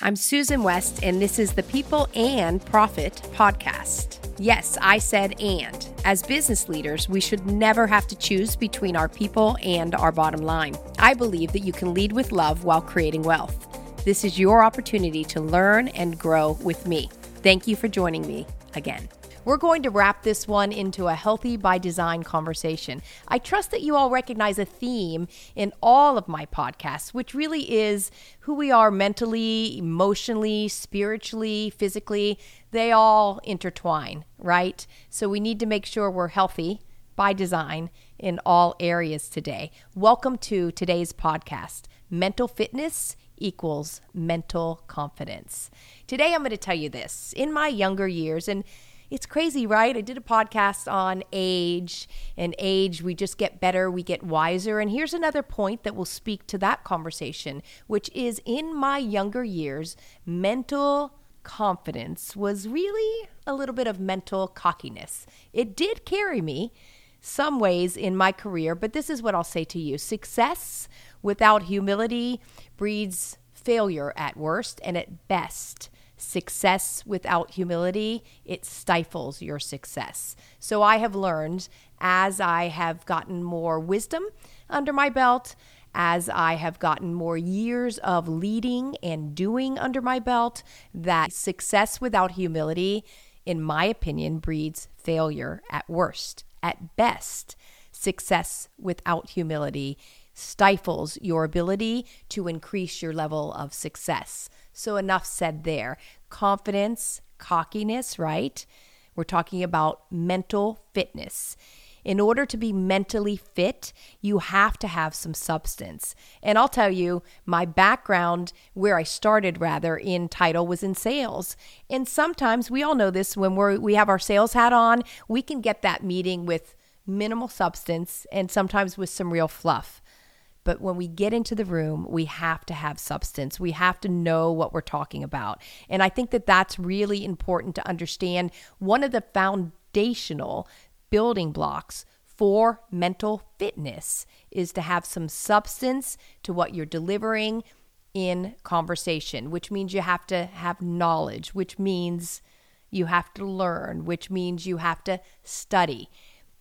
I'm Susan West, and this is the People and Profit podcast. Yes, I said and. As business leaders, we should never have to choose between our people and our bottom line. I believe that you can lead with love while creating wealth. This is your opportunity to learn and grow with me. Thank you for joining me again. We're going to wrap this one into a healthy by design conversation. I trust that you all recognize a theme in all of my podcasts, which really is who we are mentally, emotionally, spiritually, physically. They all intertwine, right? So we need to make sure we're healthy by design in all areas today. Welcome to today's podcast Mental Fitness equals mental confidence. Today, I'm going to tell you this. In my younger years, and it's crazy, right? I did a podcast on age and age. We just get better, we get wiser. And here's another point that will speak to that conversation, which is in my younger years, mental confidence was really a little bit of mental cockiness. It did carry me some ways in my career, but this is what I'll say to you success without humility breeds failure at worst and at best success without humility, it stifles your success. So I have learned as I have gotten more wisdom under my belt, as I have gotten more years of leading and doing under my belt, that success without humility, in my opinion, breeds failure at worst. At best, success without humility stifles your ability to increase your level of success. So, enough said there. Confidence, cockiness, right? We're talking about mental fitness. In order to be mentally fit, you have to have some substance. And I'll tell you, my background, where I started rather in title, was in sales. And sometimes we all know this when we're, we have our sales hat on, we can get that meeting with minimal substance and sometimes with some real fluff. But when we get into the room, we have to have substance. We have to know what we're talking about. And I think that that's really important to understand. One of the foundational building blocks for mental fitness is to have some substance to what you're delivering in conversation, which means you have to have knowledge, which means you have to learn, which means you have to study.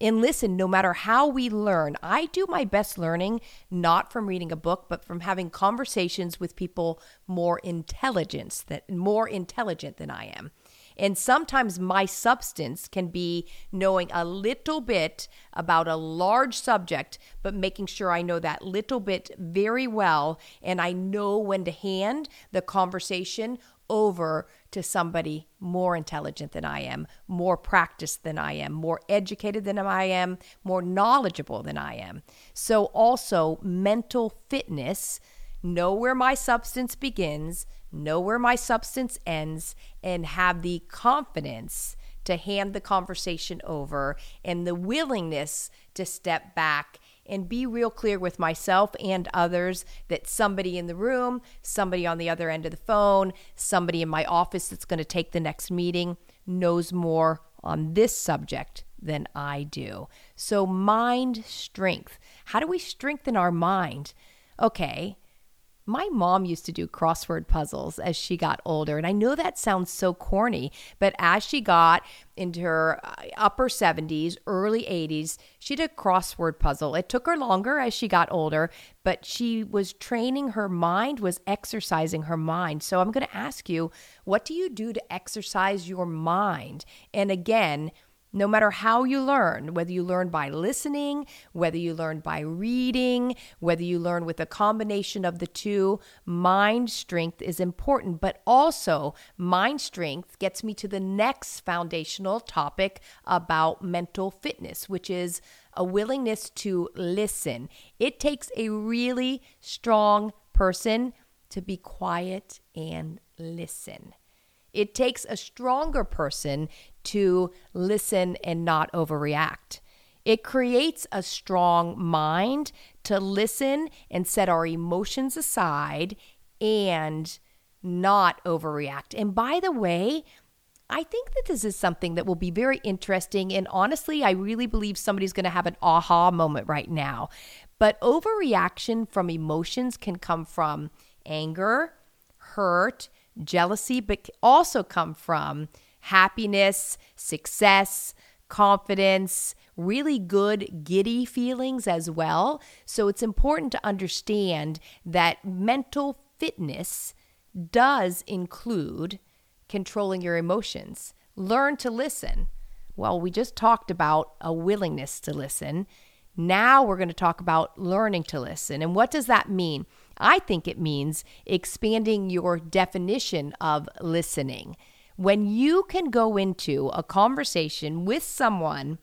And listen, no matter how we learn, I do my best learning not from reading a book, but from having conversations with people more intelligence that more intelligent than I am. And sometimes my substance can be knowing a little bit about a large subject, but making sure I know that little bit very well and I know when to hand the conversation over to somebody more intelligent than I am, more practiced than I am, more educated than I am, more knowledgeable than I am. So, also mental fitness, know where my substance begins, know where my substance ends, and have the confidence to hand the conversation over and the willingness to step back and be real clear with myself and others that somebody in the room, somebody on the other end of the phone, somebody in my office that's going to take the next meeting knows more on this subject than I do. So, mind strength. How do we strengthen our mind? Okay, my mom used to do crossword puzzles as she got older. And I know that sounds so corny, but as she got into her uh, upper 70s, early 80s, she did a crossword puzzle. It took her longer as she got older, but she was training her mind, was exercising her mind. So I'm going to ask you, what do you do to exercise your mind? And again, no matter how you learn, whether you learn by listening, whether you learn by reading, whether you learn with a combination of the two, mind strength is important. But also, mind strength gets me to the next foundational topic about mental fitness, which is a willingness to listen. It takes a really strong person to be quiet and listen. It takes a stronger person to listen and not overreact. It creates a strong mind to listen and set our emotions aside and not overreact. And by the way, I think that this is something that will be very interesting. And honestly, I really believe somebody's going to have an aha moment right now. But overreaction from emotions can come from anger, hurt, jealousy, but also come from happiness, success, confidence, really good giddy feelings as well. So it's important to understand that mental fitness does include controlling your emotions. Learn to listen. Well, we just talked about a willingness to listen. Now we're going to talk about learning to listen. And what does that mean? I think it means expanding your definition of listening. When you can go into a conversation with someone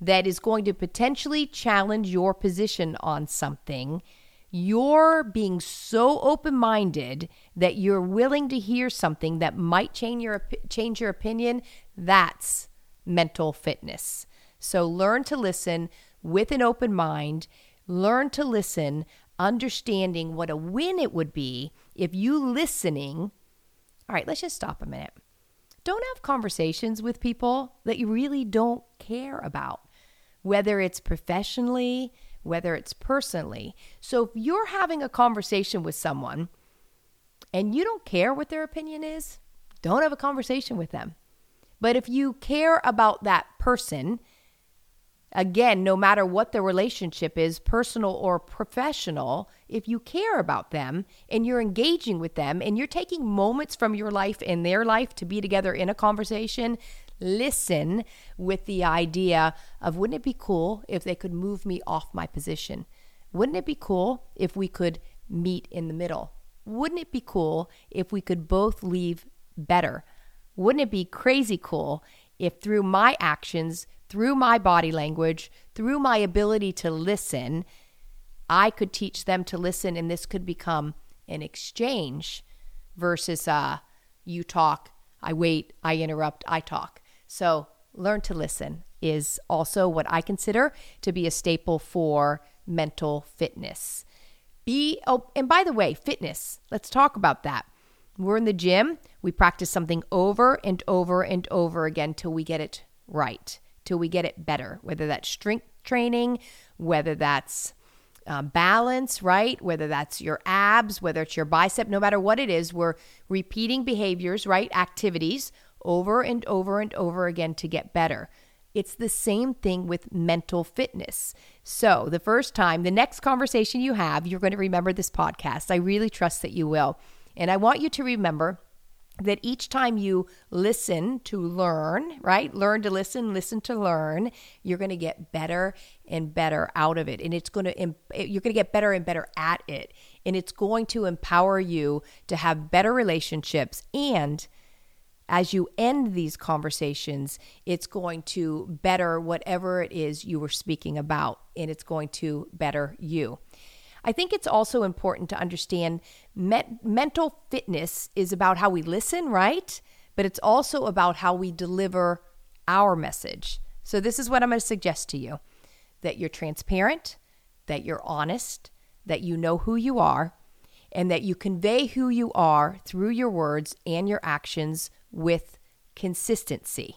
that is going to potentially challenge your position on something, you're being so open minded that you're willing to hear something that might change your, change your opinion. That's mental fitness. So learn to listen with an open mind. Learn to listen, understanding what a win it would be if you listening. All right, let's just stop a minute. Don't have conversations with people that you really don't care about whether it's professionally, whether it's personally. So if you're having a conversation with someone and you don't care what their opinion is, don't have a conversation with them. But if you care about that person, again, no matter what the relationship is, personal or professional, if you care about them and you're engaging with them and you're taking moments from your life and their life to be together in a conversation, listen with the idea of wouldn't it be cool if they could move me off my position? Wouldn't it be cool if we could meet in the middle? Wouldn't it be cool if we could both leave better? Wouldn't it be crazy cool if through my actions, through my body language, through my ability to listen, I could teach them to listen and this could become an exchange versus uh, you talk, I wait, I interrupt, I talk. So, learn to listen is also what I consider to be a staple for mental fitness. Be oh, and by the way, fitness. Let's talk about that. We're in the gym, we practice something over and over and over again till we get it right, till we get it better, whether that's strength training, whether that's um, balance, right? Whether that's your abs, whether it's your bicep, no matter what it is, we're repeating behaviors, right? Activities over and over and over again to get better. It's the same thing with mental fitness. So, the first time, the next conversation you have, you're going to remember this podcast. I really trust that you will. And I want you to remember that each time you listen to learn, right? Learn to listen, listen to learn, you're going to get better and better out of it. And it's going to you're going to get better and better at it. And it's going to empower you to have better relationships and as you end these conversations, it's going to better whatever it is you were speaking about, and it's going to better you. I think it's also important to understand mental fitness is about how we listen, right? But it's also about how we deliver our message. So, this is what I'm going to suggest to you that you're transparent, that you're honest, that you know who you are, and that you convey who you are through your words and your actions with consistency.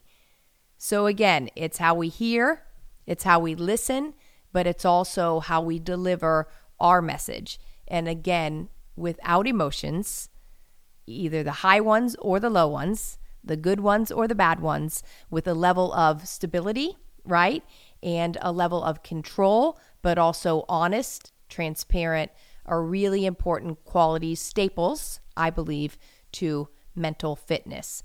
So, again, it's how we hear, it's how we listen, but it's also how we deliver our message. And again, without emotions, either the high ones or the low ones, the good ones or the bad ones, with a level of stability, right? And a level of control, but also honest, transparent, are really important qualities, staples, I believe, to mental fitness.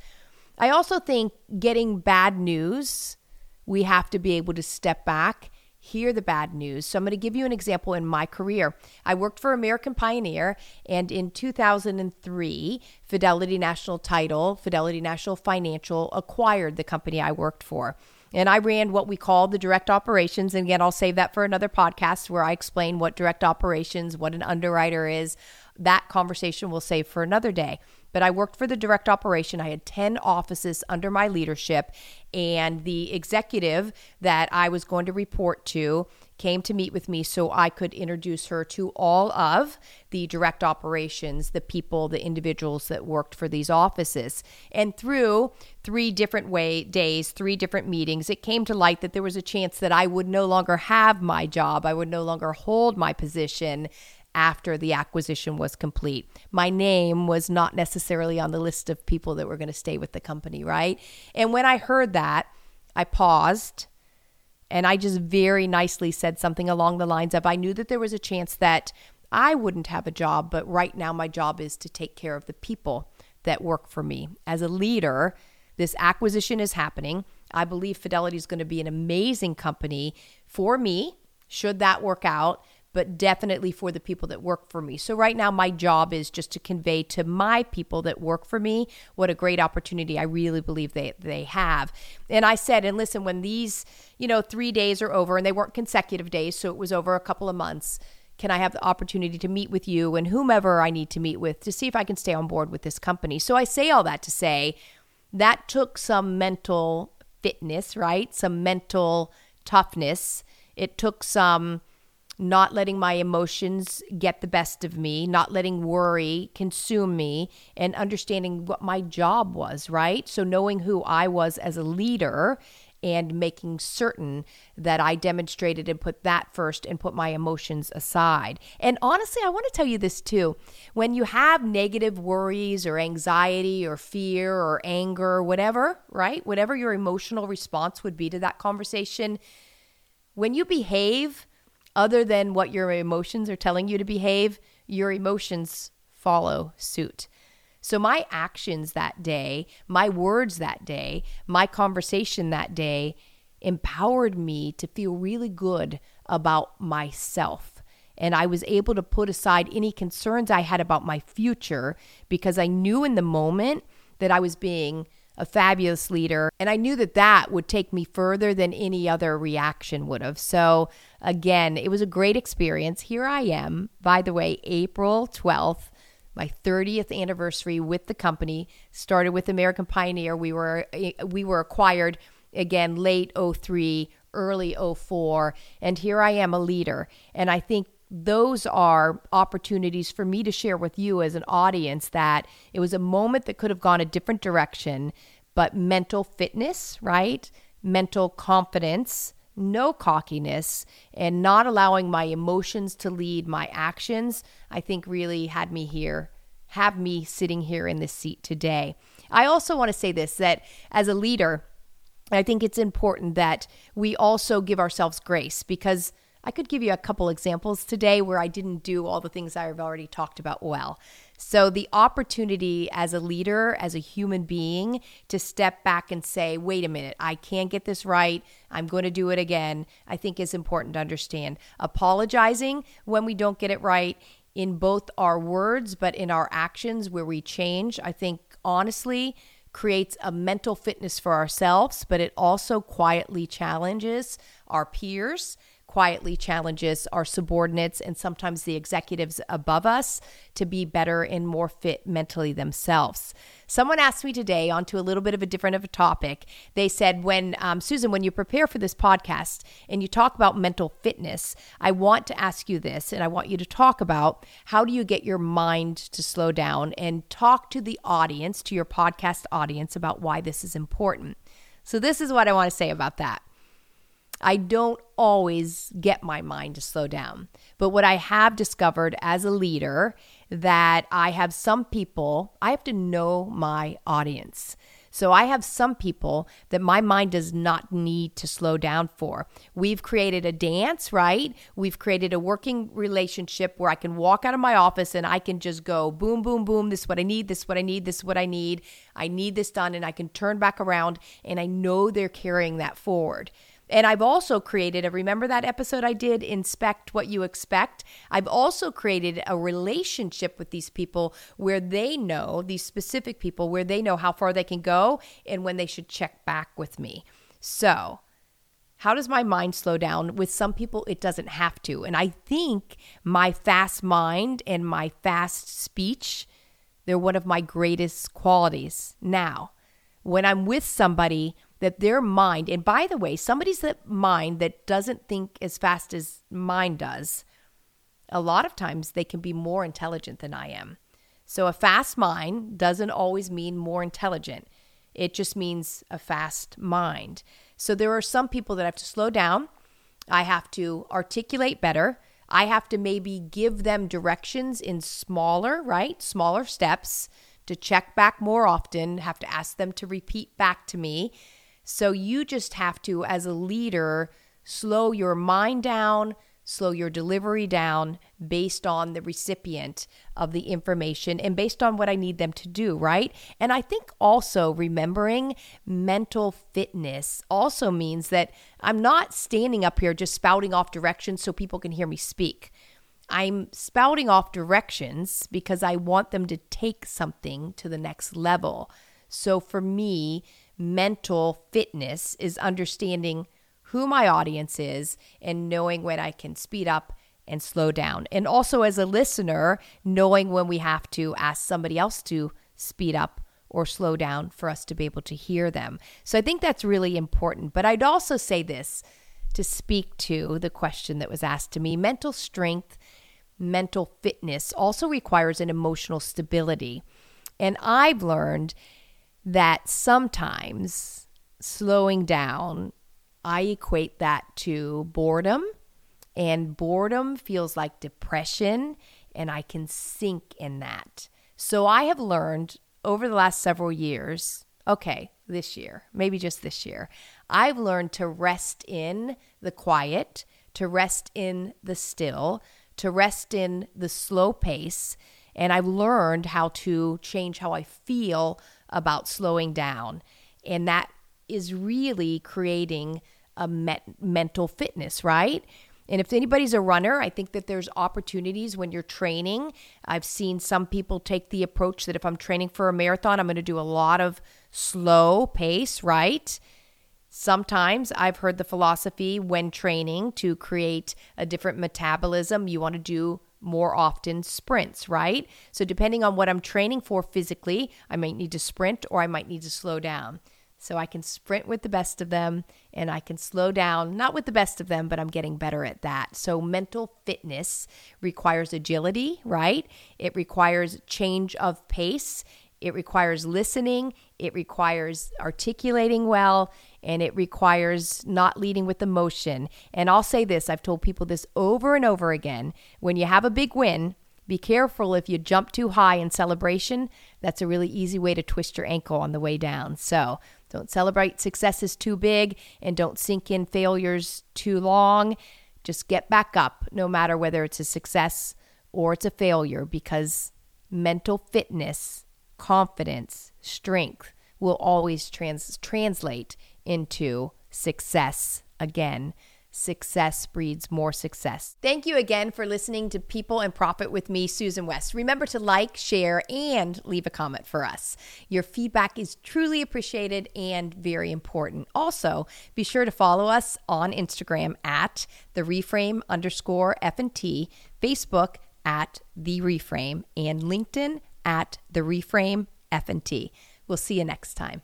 I also think getting bad news, we have to be able to step back, hear the bad news. So I'm going to give you an example in my career. I worked for American Pioneer, and in 2003, Fidelity National Title, Fidelity National Financial acquired the company I worked for. And I ran what we call the direct operations. And again, I'll save that for another podcast where I explain what direct operations, what an underwriter is. That conversation we'll save for another day but I worked for the direct operation. I had 10 offices under my leadership, and the executive that I was going to report to came to meet with me so I could introduce her to all of the direct operations, the people, the individuals that worked for these offices. And through three different way days, three different meetings, it came to light that there was a chance that I would no longer have my job, I would no longer hold my position after the acquisition was complete. My name was not necessarily on the list of people that were going to stay with the company, right? And when I heard that, I paused and I just very nicely said something along the lines of I knew that there was a chance that I wouldn't have a job, but right now my job is to take care of the people that work for me. As a leader, this acquisition is happening. I believe Fidelity is going to be an amazing company for me, should that work out, but definitely for the people that work for me. So, right now, my job is just to convey to my people that work for me what a great opportunity I really believe they, they have. And I said, and listen, when these, you know, three days are over, and they weren't consecutive days, so it was over a couple of months can I have the opportunity to meet with you and whomever I need to meet with to see if I can stay on board with this company? So I say all that to say that took some mental fitness, right? Some mental toughness. It took some not letting my emotions get the best of me, not letting worry consume me, and understanding what my job was, right? So, knowing who I was as a leader and making certain that I demonstrated and put that first and put my emotions aside. And honestly, I want to tell you this too. When you have negative worries or anxiety or fear or anger or whatever, right? Whatever your emotional response would be to that conversation, when you behave other than what your emotions are telling you to behave, your emotions follow suit. So, my actions that day, my words that day, my conversation that day empowered me to feel really good about myself. And I was able to put aside any concerns I had about my future because I knew in the moment that I was being a fabulous leader. And I knew that that would take me further than any other reaction would have. So, again, it was a great experience. Here I am, by the way, April 12th my 30th anniversary with the company started with American Pioneer. We were eh, we were acquired again late 03, early 04, and here I am a leader. And I think those are opportunities for me to share with you as an audience that it was a moment that could have gone a different direction, but mental fitness, right? Mental confidence, no cockiness, and not allowing my emotions to lead my actions, I think really had me here, have me sitting here in this seat today. I also want to say this that as a leader, I think it's important that we also give ourselves grace because I could give you a couple examples today where I didn't do all the things I've already talked about well. So, the opportunity as a leader, as a human being, to step back and say, wait a minute, I can't get this right. I'm going to do it again, I think is important to understand. Apologizing when we don't get it right in both our words, but in our actions where we change, I think honestly creates a mental fitness for ourselves, but it also quietly challenges our peers quietly challenges our subordinates and sometimes the executives above us to be better and more fit mentally themselves. Someone asked me today onto a little bit of a different of a topic. They said, "When um, Susan, when you prepare for this podcast and you talk about mental fitness, I want to ask you this, and I want you to talk about how do you get your mind to slow down and talk to the audience, to your podcast audience, about why this is important." So this is what I want to say about that. I don't always get my mind to slow down. But what I have discovered as a leader that I have some people, I have to know my audience. So I have some people that my mind does not need to slow down for. We've created a dance, right? We've created a working relationship where I can walk out of my office and I can just go boom, boom, boom. This is what I need. This is what I need. This is what I need. I need this done. And I can turn back around and I know they're carrying that forward. And I've also created a remember that episode I did, Inspect What You Expect? I've also created a relationship with these people where they know, these specific people, where they know how far they can go and when they should check back with me. So, how does my mind slow down? With some people, it doesn't have to. And I think my fast mind and my fast speech, they're one of my greatest qualities now. When I'm with somebody, that their mind, and by the way, somebody's mind that doesn't think as fast as mine does, a lot of times they can be more intelligent than I am. So a fast mind doesn't always mean more intelligent. It just means a fast mind. So there are some people that I have to slow down. I have to articulate better. I have to maybe give them directions in smaller, right? Smaller steps to check back more often, have to ask them to repeat back to me. So you just have to, as a leader, slow your mind down, slow your delivery down based on the recipient of the information and based on what I need them to do, right? And I think also remembering mental fitness also means that I'm not standing up here just spouting off directions so people can hear me speak. I'm spouting off directions because I want them to take something to the next level. So for me, mental fitness is understanding who my audience is and knowing when I can speed up and slow down. And also, as a listener, knowing when we have to ask somebody else to speed up or slow down for us to be able to hear them. So I think that's really important. But I'd also say this to speak to the question that was asked to me mental strength, mental fitness also requires an emotional stability. And I've learned that sometimes slowing down I equate that to boredom, and boredom feels like depression, and I can sink in that. So I have learned over the last several years, okay, this year, maybe just this year, I've learned to rest in the quiet, to rest in the still, to rest in the slow pace. And I've learned how to change how I feel about slowing down. And that is really creating a met- mental fitness, right? And if anybody's a runner, I think that there's opportunities when you're training. I've seen some people take the approach that if I'm training for a marathon, I'm going to do a lot of slow pace, right? Sometimes I've heard the philosophy when training to create a different metabolism, you want to do more often sprints, right? So, depending on what I'm training for physically, I might need to sprint or I might need to slow down. So I can sprint with the best of them and I can slow down, not with the best of them, but I'm getting better at that. So mental fitness requires agility, right? It requires change of pace. It requires listening. It requires articulating well. And it requires not leading with emotion. And I'll say this I've told people this over and over again. When you have a big win, be careful if you jump too high in celebration. That's a really easy way to twist your ankle on the way down. So don't celebrate successes too big and don't sink in failures too long. Just get back up, no matter whether it's a success or it's a failure, because mental fitness, confidence, strength will always trans- translate into success again success breeds more success. Thank you again for listening to People and Profit with me, Susan West. Remember to like, share, and leave a comment for us. Your feedback is truly appreciated and very important. Also, be sure to follow us on Instagram at the reframe underscore FNT, Facebook at the reframe, and LinkedIn at the reframe FNT. We'll see you next time.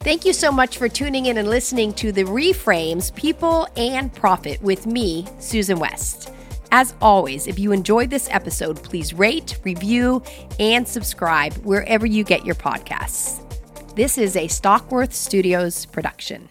Thank you so much for tuning in and listening to the Reframes People and Profit with me, Susan West. As always, if you enjoyed this episode, please rate, review, and subscribe wherever you get your podcasts. This is a Stockworth Studios production.